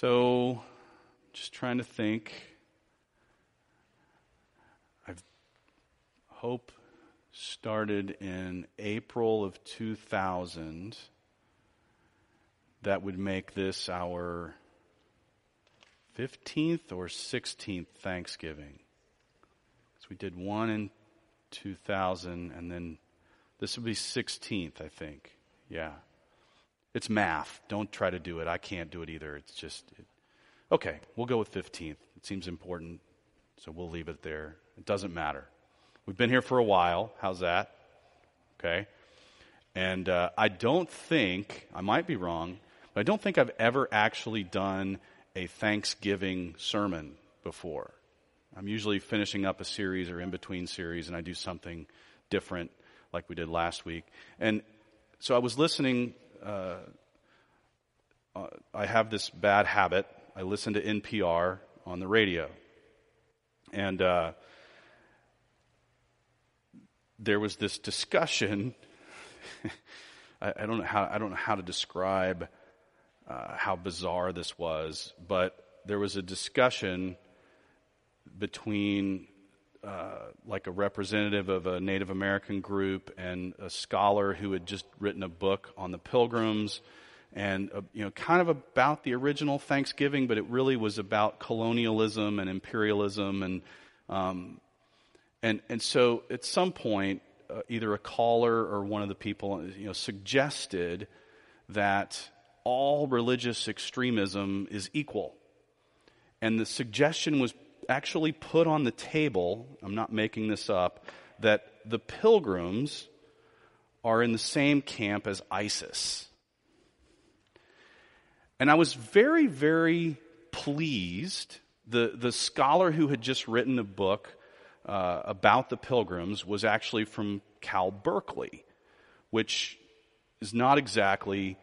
So, just trying to think. I've hope started in April of 2000. That would make this our 15th or 16th Thanksgiving. So we did one in 2000, and then this would be 16th, I think. Yeah. It's math. Don't try to do it. I can't do it either. It's just, it, okay, we'll go with 15th. It seems important, so we'll leave it there. It doesn't matter. We've been here for a while. How's that? Okay. And uh, I don't think, I might be wrong, but I don't think I've ever actually done a Thanksgiving sermon before. I'm usually finishing up a series or in between series, and I do something different like we did last week. And so I was listening. Uh, uh, I have this bad habit. I listen to NPR on the radio. And uh, there was this discussion. I, I, don't know how I don't know how to describe uh, how bizarre this was, but there was a discussion between uh, like a representative of a Native American group and a scholar who had just written a book on the Pilgrims, and uh, you know, kind of about the original Thanksgiving, but it really was about colonialism and imperialism, and um, and and so at some point, uh, either a caller or one of the people, you know, suggested that all religious extremism is equal, and the suggestion was actually put on the table, I'm not making this up, that the pilgrims are in the same camp as ISIS. And I was very, very pleased. The, the scholar who had just written a book uh, about the pilgrims was actually from Cal Berkeley, which is not exactly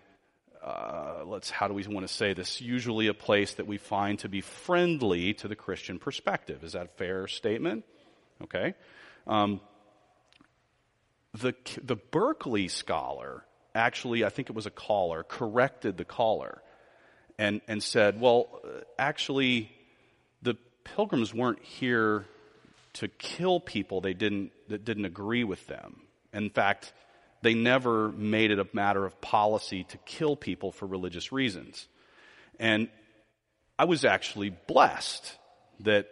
uh, let's how do we want to say this? Usually a place that we find to be friendly to the christian perspective. Is that a fair statement? Okay. Um, the the berkeley scholar actually i think it was a caller corrected the caller and and said well actually the pilgrims weren't here to kill people. They didn't that didn't agree with them. In fact they never made it a matter of policy to kill people for religious reasons. And I was actually blessed that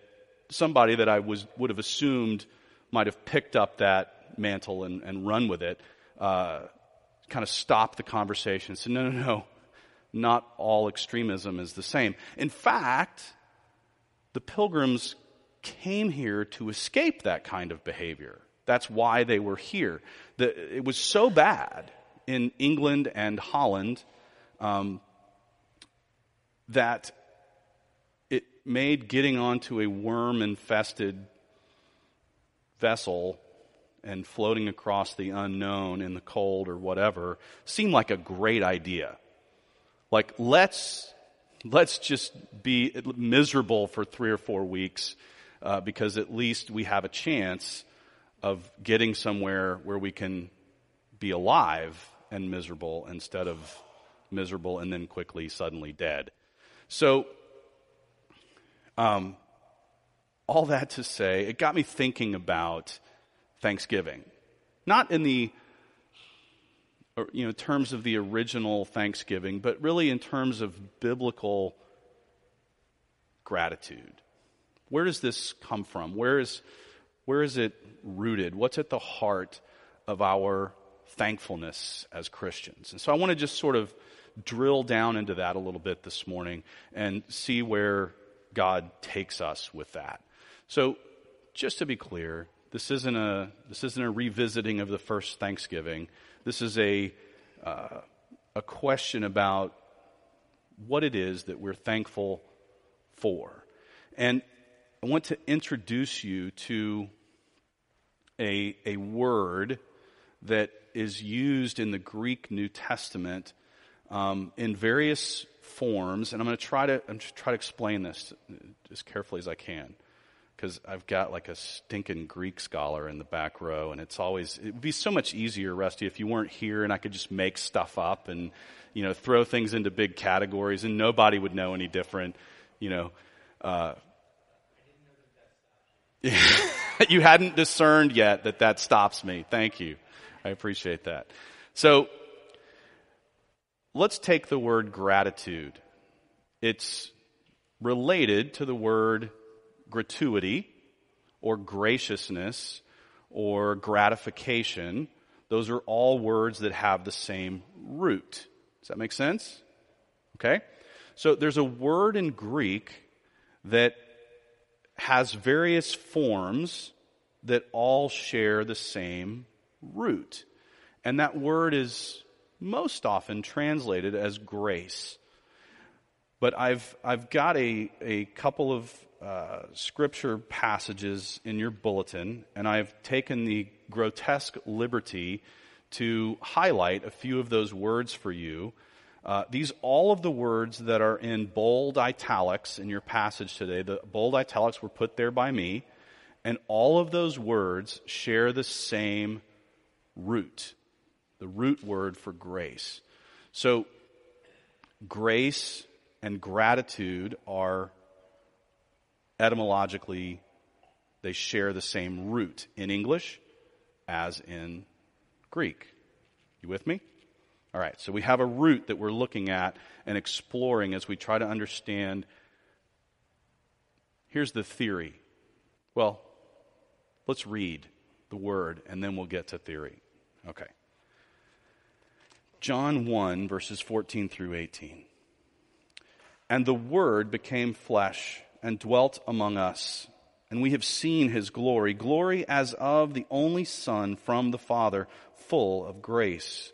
somebody that I was, would have assumed might have picked up that mantle and, and run with it, uh, kind of stopped the conversation and said, no, no, no, not all extremism is the same. In fact, the pilgrims came here to escape that kind of behavior. That's why they were here. The, it was so bad in England and Holland um, that it made getting onto a worm infested vessel and floating across the unknown in the cold or whatever seem like a great idea. Like, let's, let's just be miserable for three or four weeks uh, because at least we have a chance of getting somewhere where we can be alive and miserable instead of miserable and then quickly, suddenly dead. So, um, all that to say, it got me thinking about Thanksgiving. Not in the you know, terms of the original Thanksgiving, but really in terms of biblical gratitude. Where does this come from? Where is where is it rooted? What's at the heart of our thankfulness as Christians? And so I want to just sort of drill down into that a little bit this morning and see where God takes us with that. So just to be clear, this isn't a this isn't a revisiting of the first Thanksgiving. This is a uh, a question about what it is that we're thankful for, and I want to introduce you to a, a word that is used in the Greek New Testament um, in various forms, and I'm going to try to I'm try to explain this as carefully as I can. because I've got like a stinking Greek scholar in the back row, and it's always it would be so much easier, Rusty, if you weren't here and I could just make stuff up and you know throw things into big categories, and nobody would know any different. You know, uh, you hadn't discerned yet that that stops me. Thank you, I appreciate that. So let's take the word gratitude. It's related to the word gratuity or graciousness or gratification. Those are all words that have the same root. Does that make sense? Okay? So there's a word in Greek that has various forms that all share the same root. And that word is most often translated as grace. But I've, I've got a, a couple of uh, scripture passages in your bulletin, and I've taken the grotesque liberty to highlight a few of those words for you. Uh, these, all of the words that are in bold italics in your passage today, the bold italics were put there by me, and all of those words share the same root, the root word for grace. So, grace and gratitude are etymologically, they share the same root in English as in Greek. You with me? All right, so we have a root that we're looking at and exploring as we try to understand. Here's the theory. Well, let's read the word and then we'll get to theory. Okay. John 1, verses 14 through 18. And the Word became flesh and dwelt among us. And we have seen his glory, glory as of the only Son from the Father, full of grace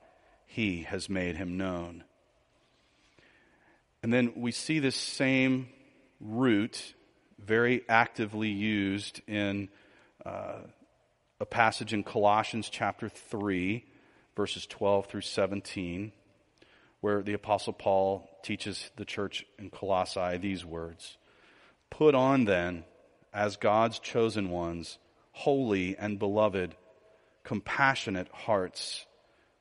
He has made him known. And then we see this same root very actively used in uh, a passage in Colossians chapter 3, verses 12 through 17 where the Apostle Paul teaches the church in Colossae these words Put on then, as God's chosen ones, holy and beloved, compassionate hearts,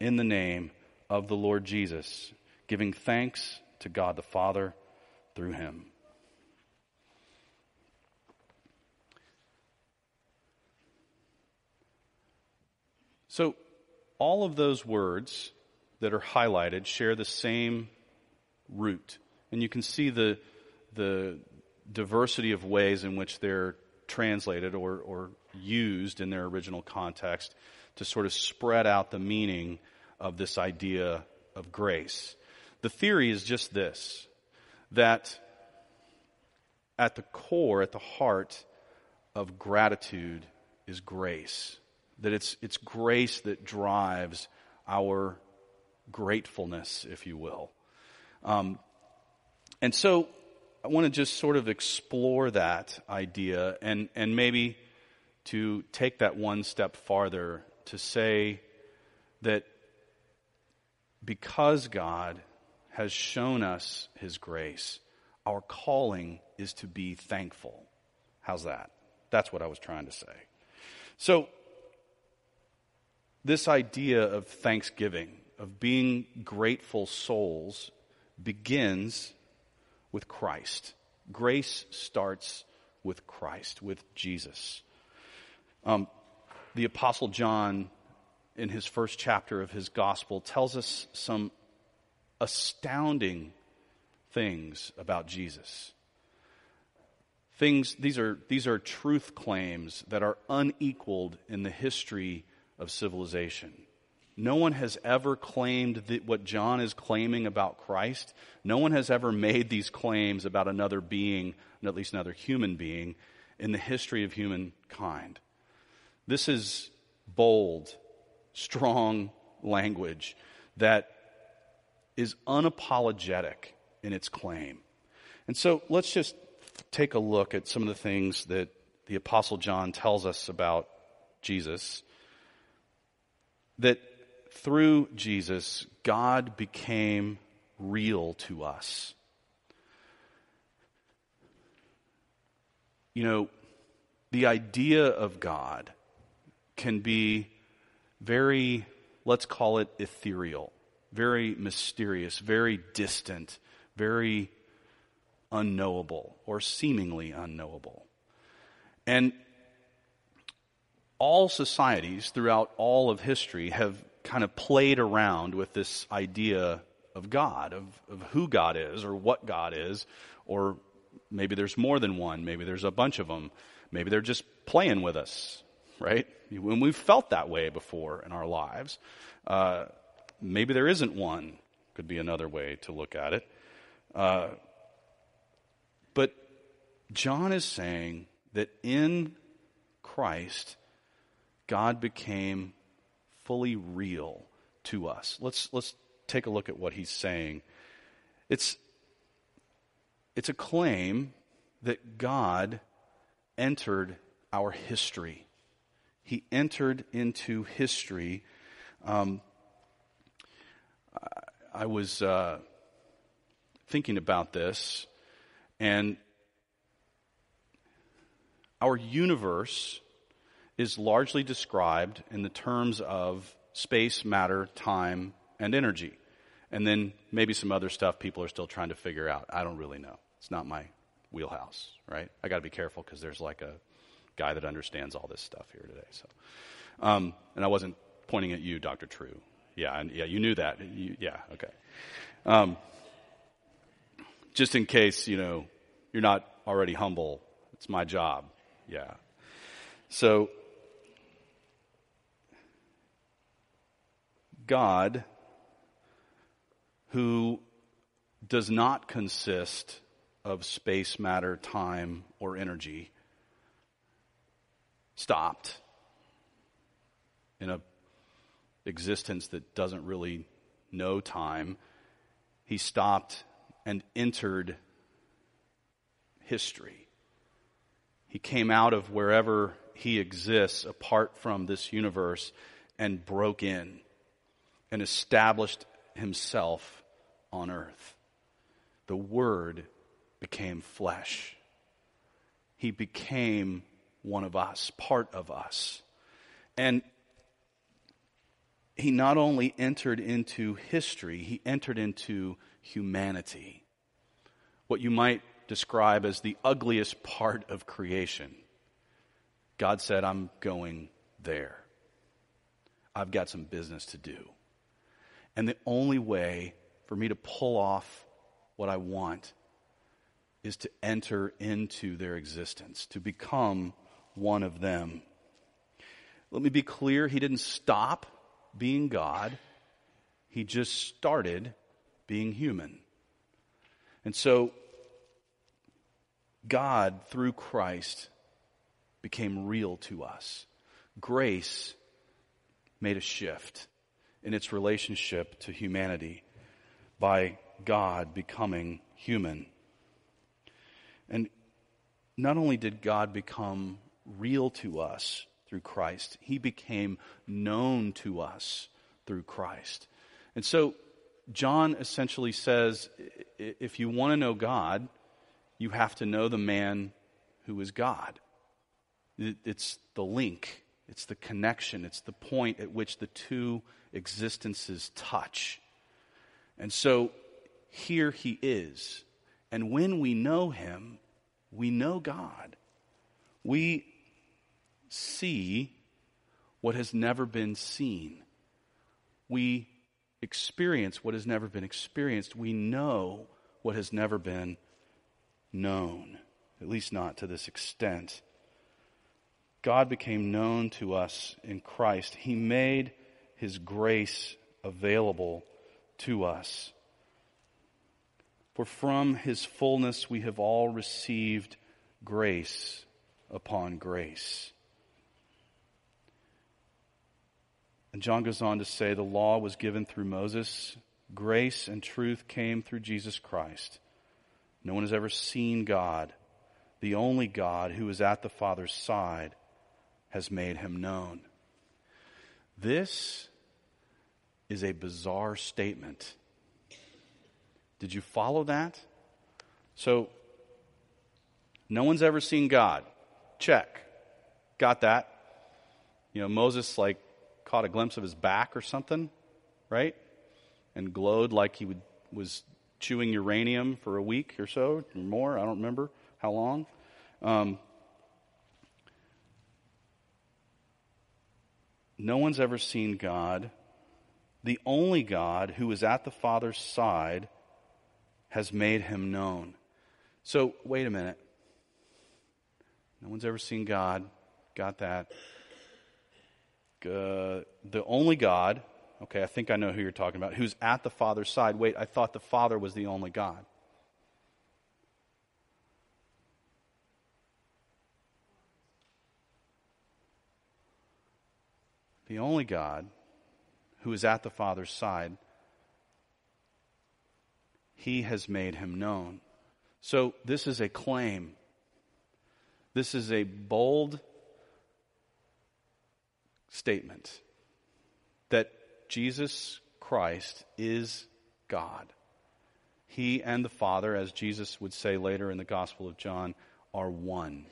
in the name of the Lord Jesus, giving thanks to God the Father through him. So, all of those words that are highlighted share the same root. And you can see the, the diversity of ways in which they're translated or, or used in their original context to sort of spread out the meaning of this idea of grace. The theory is just this that at the core, at the heart of gratitude is grace. That it's, it's grace that drives our gratefulness, if you will. Um, and so I want to just sort of explore that idea and, and maybe to take that one step farther to say that because God has shown us his grace, our calling is to be thankful. How's that? That's what I was trying to say. So, this idea of thanksgiving, of being grateful souls, begins with Christ. Grace starts with Christ, with Jesus. Um, the Apostle John, in his first chapter of his gospel, tells us some astounding things about Jesus. Things, these are, these are truth claims that are unequaled in the history of civilization. No one has ever claimed what John is claiming about Christ. No one has ever made these claims about another being, at least another human being, in the history of humankind. This is bold, strong language that is unapologetic in its claim. And so let's just take a look at some of the things that the Apostle John tells us about Jesus. That through Jesus, God became real to us. You know, the idea of God can be very, let's call it ethereal, very mysterious, very distant, very unknowable, or seemingly unknowable. And all societies throughout all of history have kind of played around with this idea of God, of, of who God is, or what God is, or maybe there's more than one, maybe there's a bunch of them, maybe they're just playing with us, right? When we've felt that way before in our lives. Uh, maybe there isn't one, could be another way to look at it. Uh, but John is saying that in Christ, God became fully real to us. Let's, let's take a look at what he's saying. It's, it's a claim that God entered our history. He entered into history. Um, I, was uh, thinking about this, and our universe is largely described in the terms of space, matter, time, and energy. And then maybe some other stuff people are still trying to figure out. I don't really know. It's not my wheelhouse, right? I got to be careful because there's like a guy that understands all this stuff here today. So, um, and I wasn't pointing at you, Dr. True. Yeah, and yeah, you knew that. You, yeah, okay. Um, just in case you know you're not already humble, it's my job. Yeah. So God, who does not consist of space, matter, time, or energy, stopped in a existence that doesn't really know time. He stopped and entered history. He came out of wherever he exists apart from this universe and broke in and established himself on earth. The Word became flesh. He became one of us, part of us. And he not only entered into history, he entered into humanity. What you might describe as the ugliest part of creation. God said, I'm going there. I've got some business to do. And the only way for me to pull off what I want is to enter into their existence, to become one of them. Let me be clear, he didn't stop being God, he just started being human. And so, God, through Christ, became real to us. Grace made a shift in its relationship to humanity by God becoming human. And not only did God become real to us through Christ. He became known to us through Christ. And so John essentially says if you want to know God, you have to know the man who is God. It's the link, it's the connection, it's the point at which the two existences touch. And so here he is. And when we know him, we know God. We see what has never been seen. We experience what has never been experienced. We know what has never been known, at least not to this extent. God became known to us in Christ. He made his grace available to us. For from his fullness we have all received grace upon grace. And John goes on to say the law was given through Moses, grace and truth came through Jesus Christ. No one has ever seen God. The only God who is at the Father's side has made him known. This is a bizarre statement. Did you follow that? So, no one's ever seen God. Check. Got that. You know, Moses, like, caught a glimpse of his back or something, right? And glowed like he would, was chewing uranium for a week or so, or more. I don't remember how long. Um, no one's ever seen God. The only God who is at the Father's side has made him known. So, wait a minute. No one's ever seen God. Got that. Uh, the only God, okay, I think I know who you're talking about, who's at the Father's side. Wait, I thought the Father was the only God. The only God who is at the Father's side, he has made him known. So this is a claim. This is a bold statement that Jesus Christ is God. He and the Father, as Jesus would say later in the Gospel of John, are one.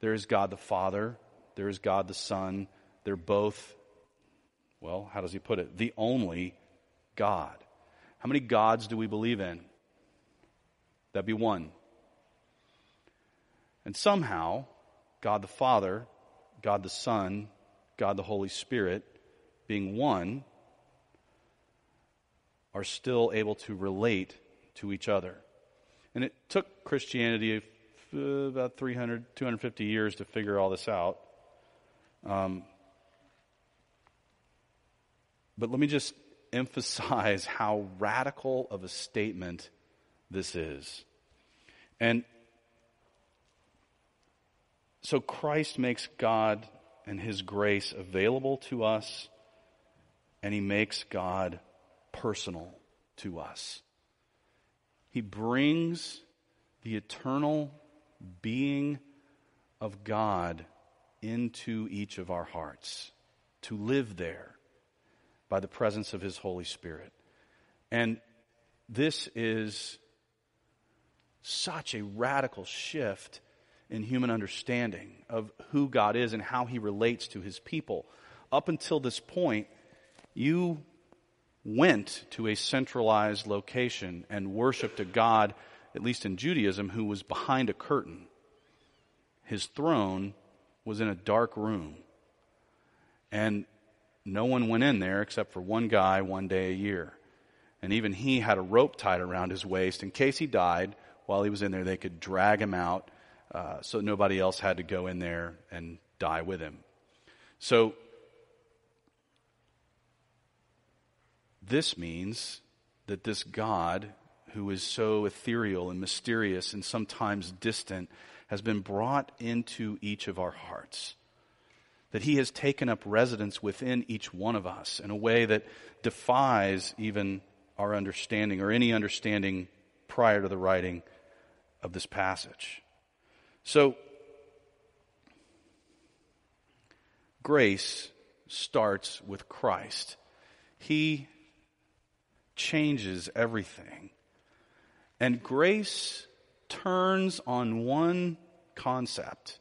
There is God the Father, there is God the Son. They're both, well, how does he put it? The only God. How many gods do we believe in? That'd be one. And somehow, God the Father God the Son, God the Holy Spirit, being one, are still able to relate to each other. And it took Christianity about 300, 250 years to figure all this out. Um, but let me just emphasize how radical of a statement this is. And so Christ makes God and His grace available to us, and He makes God personal to us. He brings the eternal being of God into each of our hearts to live there by the presence of His Holy Spirit. And this is such a radical shift in human understanding of who God is and how he relates to his people. Up until this point, you went to a centralized location and worshiped a God, at least in Judaism, who was behind a curtain. His throne was in a dark room. And no one went in there except for one guy one day a year. And even he had a rope tied around his waist in case he died while he was in there. They could drag him out uh, so nobody else had to go in there and die with him. So, this means that this God, who is so ethereal and mysterious and sometimes distant, has been brought into each of our hearts. That he has taken up residence within each one of us in a way that defies even our understanding or any understanding prior to the writing of this passage. So, grace starts with Christ. He changes everything. And grace turns on one concept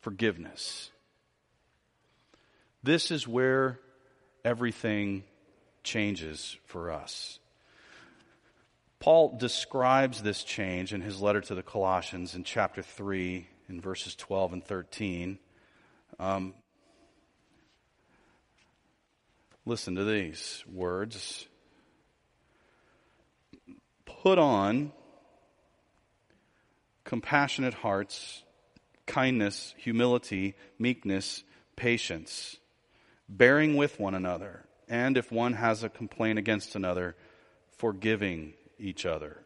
forgiveness. This is where everything changes for us. Paul describes this change in his letter to the Colossians in chapter 3, in verses 12 and 13. Um, listen to these words. Put on compassionate hearts, kindness, humility, meekness, patience, bearing with one another, and if one has a complaint against another, forgiving each other.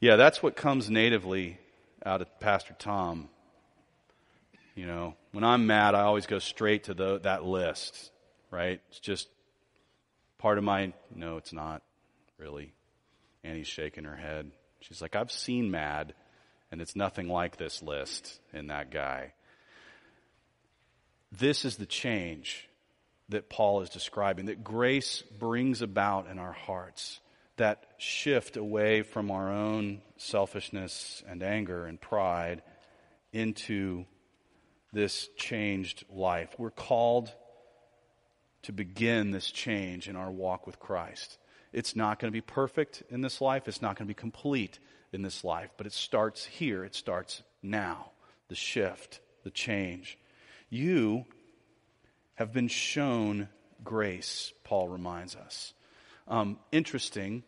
Yeah, that's what comes natively out of Pastor Tom. You know, when I'm mad, I always go straight to the, that list, right? It's just part of my, no, it's not really. Annie's shaking her head. She's like, I've seen mad, and it's nothing like this list in that guy. This is the change that Paul is describing, that grace brings about in our hearts that shift away from our own selfishness and anger and pride into this changed life. We're called to begin this change in our walk with Christ. It's not going to be perfect in this life, it's not going to be complete in this life, but it starts here, it starts now. The shift, the change. You have been shown grace, Paul reminds us. Um, interesting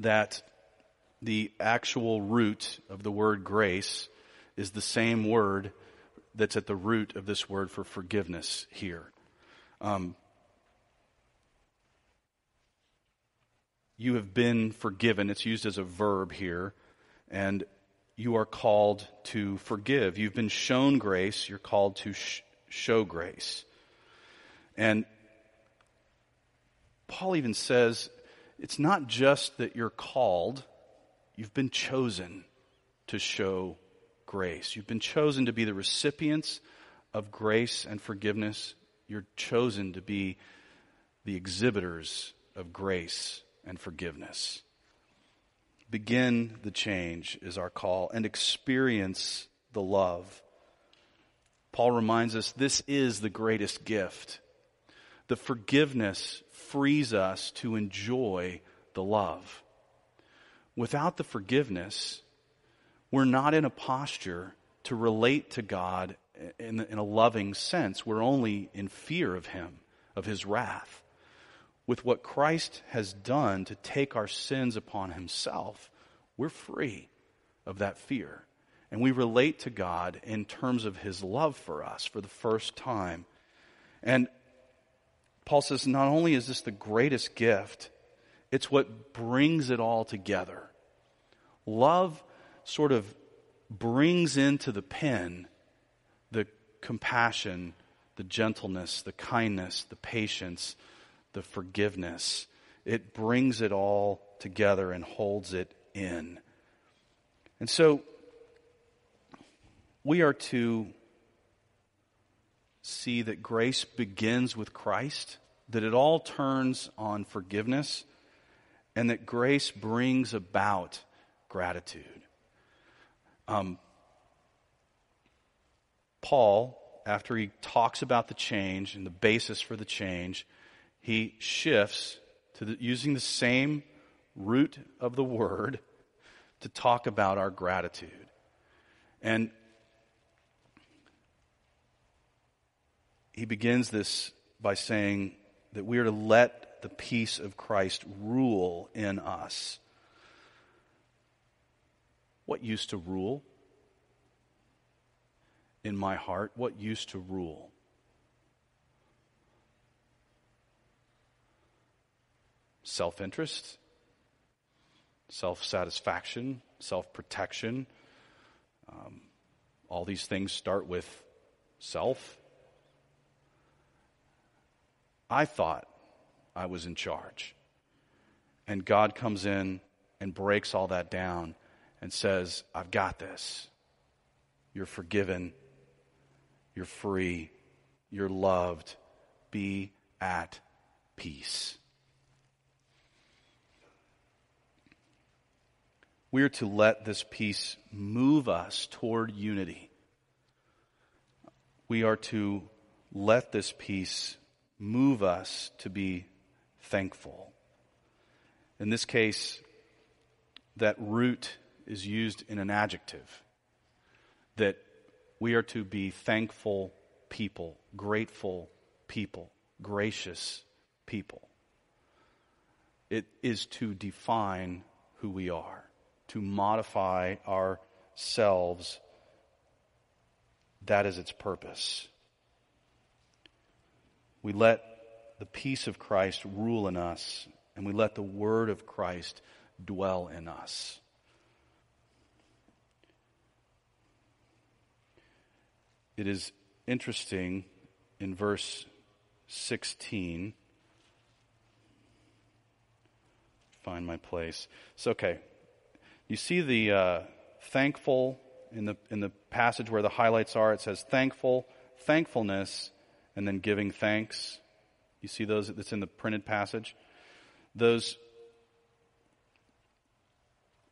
that the actual root of the word grace is the same word that's at the root of this word for forgiveness here. Um, you have been forgiven. It's used as a verb here. And you are called to forgive. You've been shown grace. You're called to sh- show grace. And Paul even says it's not just that you're called, you've been chosen to show grace. You've been chosen to be the recipients of grace and forgiveness. You're chosen to be the exhibitors of grace and forgiveness. Begin the change is our call and experience the love. Paul reminds us this is the greatest gift. The forgiveness frees us to enjoy the love. Without the forgiveness, we're not in a posture to relate to God in, in, a loving sense. We're only in fear of Him, of His wrath. With what Christ has done to take our sins upon Himself, we're free of that fear. And we relate to God in terms of His love for us for the first time. And Paul says, not only is this the greatest gift, it's what brings it all together. Love sort of brings into the pen the compassion, the gentleness, the kindness, the patience, the forgiveness. It brings it all together and holds it in. And so we are to see that grace begins with Christ, that it all turns on forgiveness, and that grace brings about gratitude. Um, Paul, after he talks about the change and the basis for the change, he shifts to the, using the same root of the word to talk about our gratitude. And he begins this by saying that we are to let the peace of Christ rule in us. What used to rule in my heart? What used to rule? Self interest, self satisfaction, self protection. Um, all these things start with self. I thought I was in charge. And God comes in and breaks all that down and says, I've got this. You're forgiven. You're free. You're loved. Be at peace. We are to let this peace move us toward unity. We are to let this peace move us to be thankful. In this case, that root is used in an adjective. That we are to be thankful people, grateful people, gracious people. It is to define who we are to modify ourselves. That is its purpose. We let the peace of Christ rule in us, and we let the word of Christ dwell in us. It is interesting in verse 16. Find my place. It's okay. You see the uh, thankful in the, in the passage where the highlights are. It says thankful, thankfulness, and then giving thanks. You see those that's in the printed passage? Those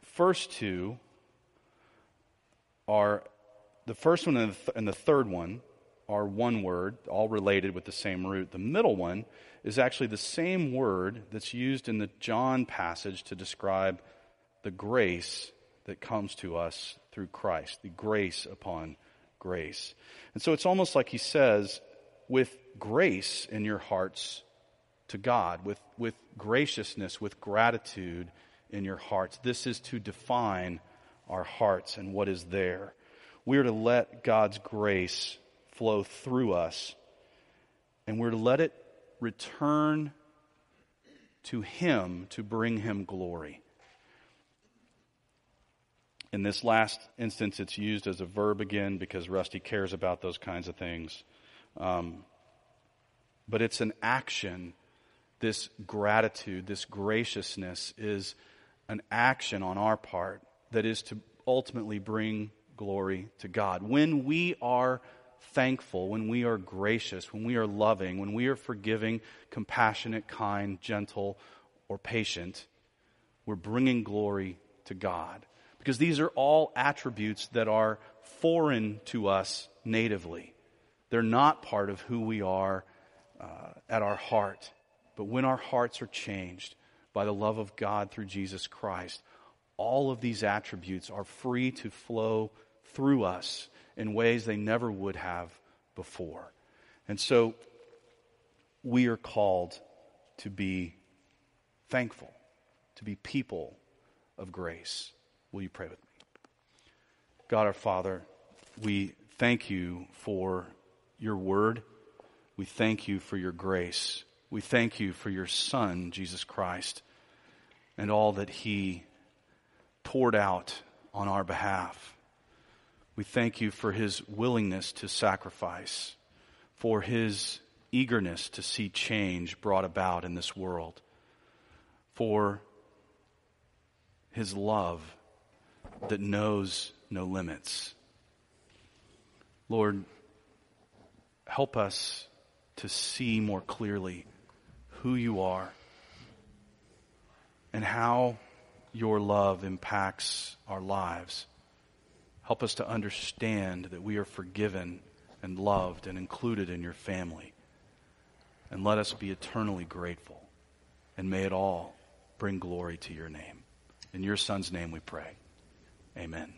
first two are the first one and the, th- and the third one are one word, all related with the same root. The middle one is actually the same word that's used in the John passage to describe the grace that comes to us through Christ, the grace upon grace. And so it's almost like he says, with grace in your hearts to God, with, with graciousness, with gratitude in your hearts. This is to define our hearts and what is there. We are to let God's grace flow through us, and we're to let it return to Him to bring Him glory. In this last instance, it's used as a verb again because Rusty cares about those kinds of things. Um, but it's an action. This gratitude, this graciousness is an action on our part that is to ultimately bring glory to God. When we are thankful, when we are gracious, when we are loving, when we are forgiving, compassionate, kind, gentle, or patient, we're bringing glory to God. Because these are all attributes that are foreign to us natively. They're not part of who we are uh, at our heart. But when our hearts are changed by the love of God through Jesus Christ, all of these attributes are free to flow through us in ways they never would have before. And so we are called to be thankful, to be people of grace. Will you pray with me? God our Father, we thank you for your word. We thank you for your grace. We thank you for your Son, Jesus Christ, and all that he poured out on our behalf. We thank you for his willingness to sacrifice, for his eagerness to see change brought about in this world, for his love that knows no limits. Lord, help us to see more clearly who you are and how your love impacts our lives. Help us to understand that we are forgiven and loved and included in your family. And let us be eternally grateful. And may it all bring glory to your name. In your Son's name we pray. Amen.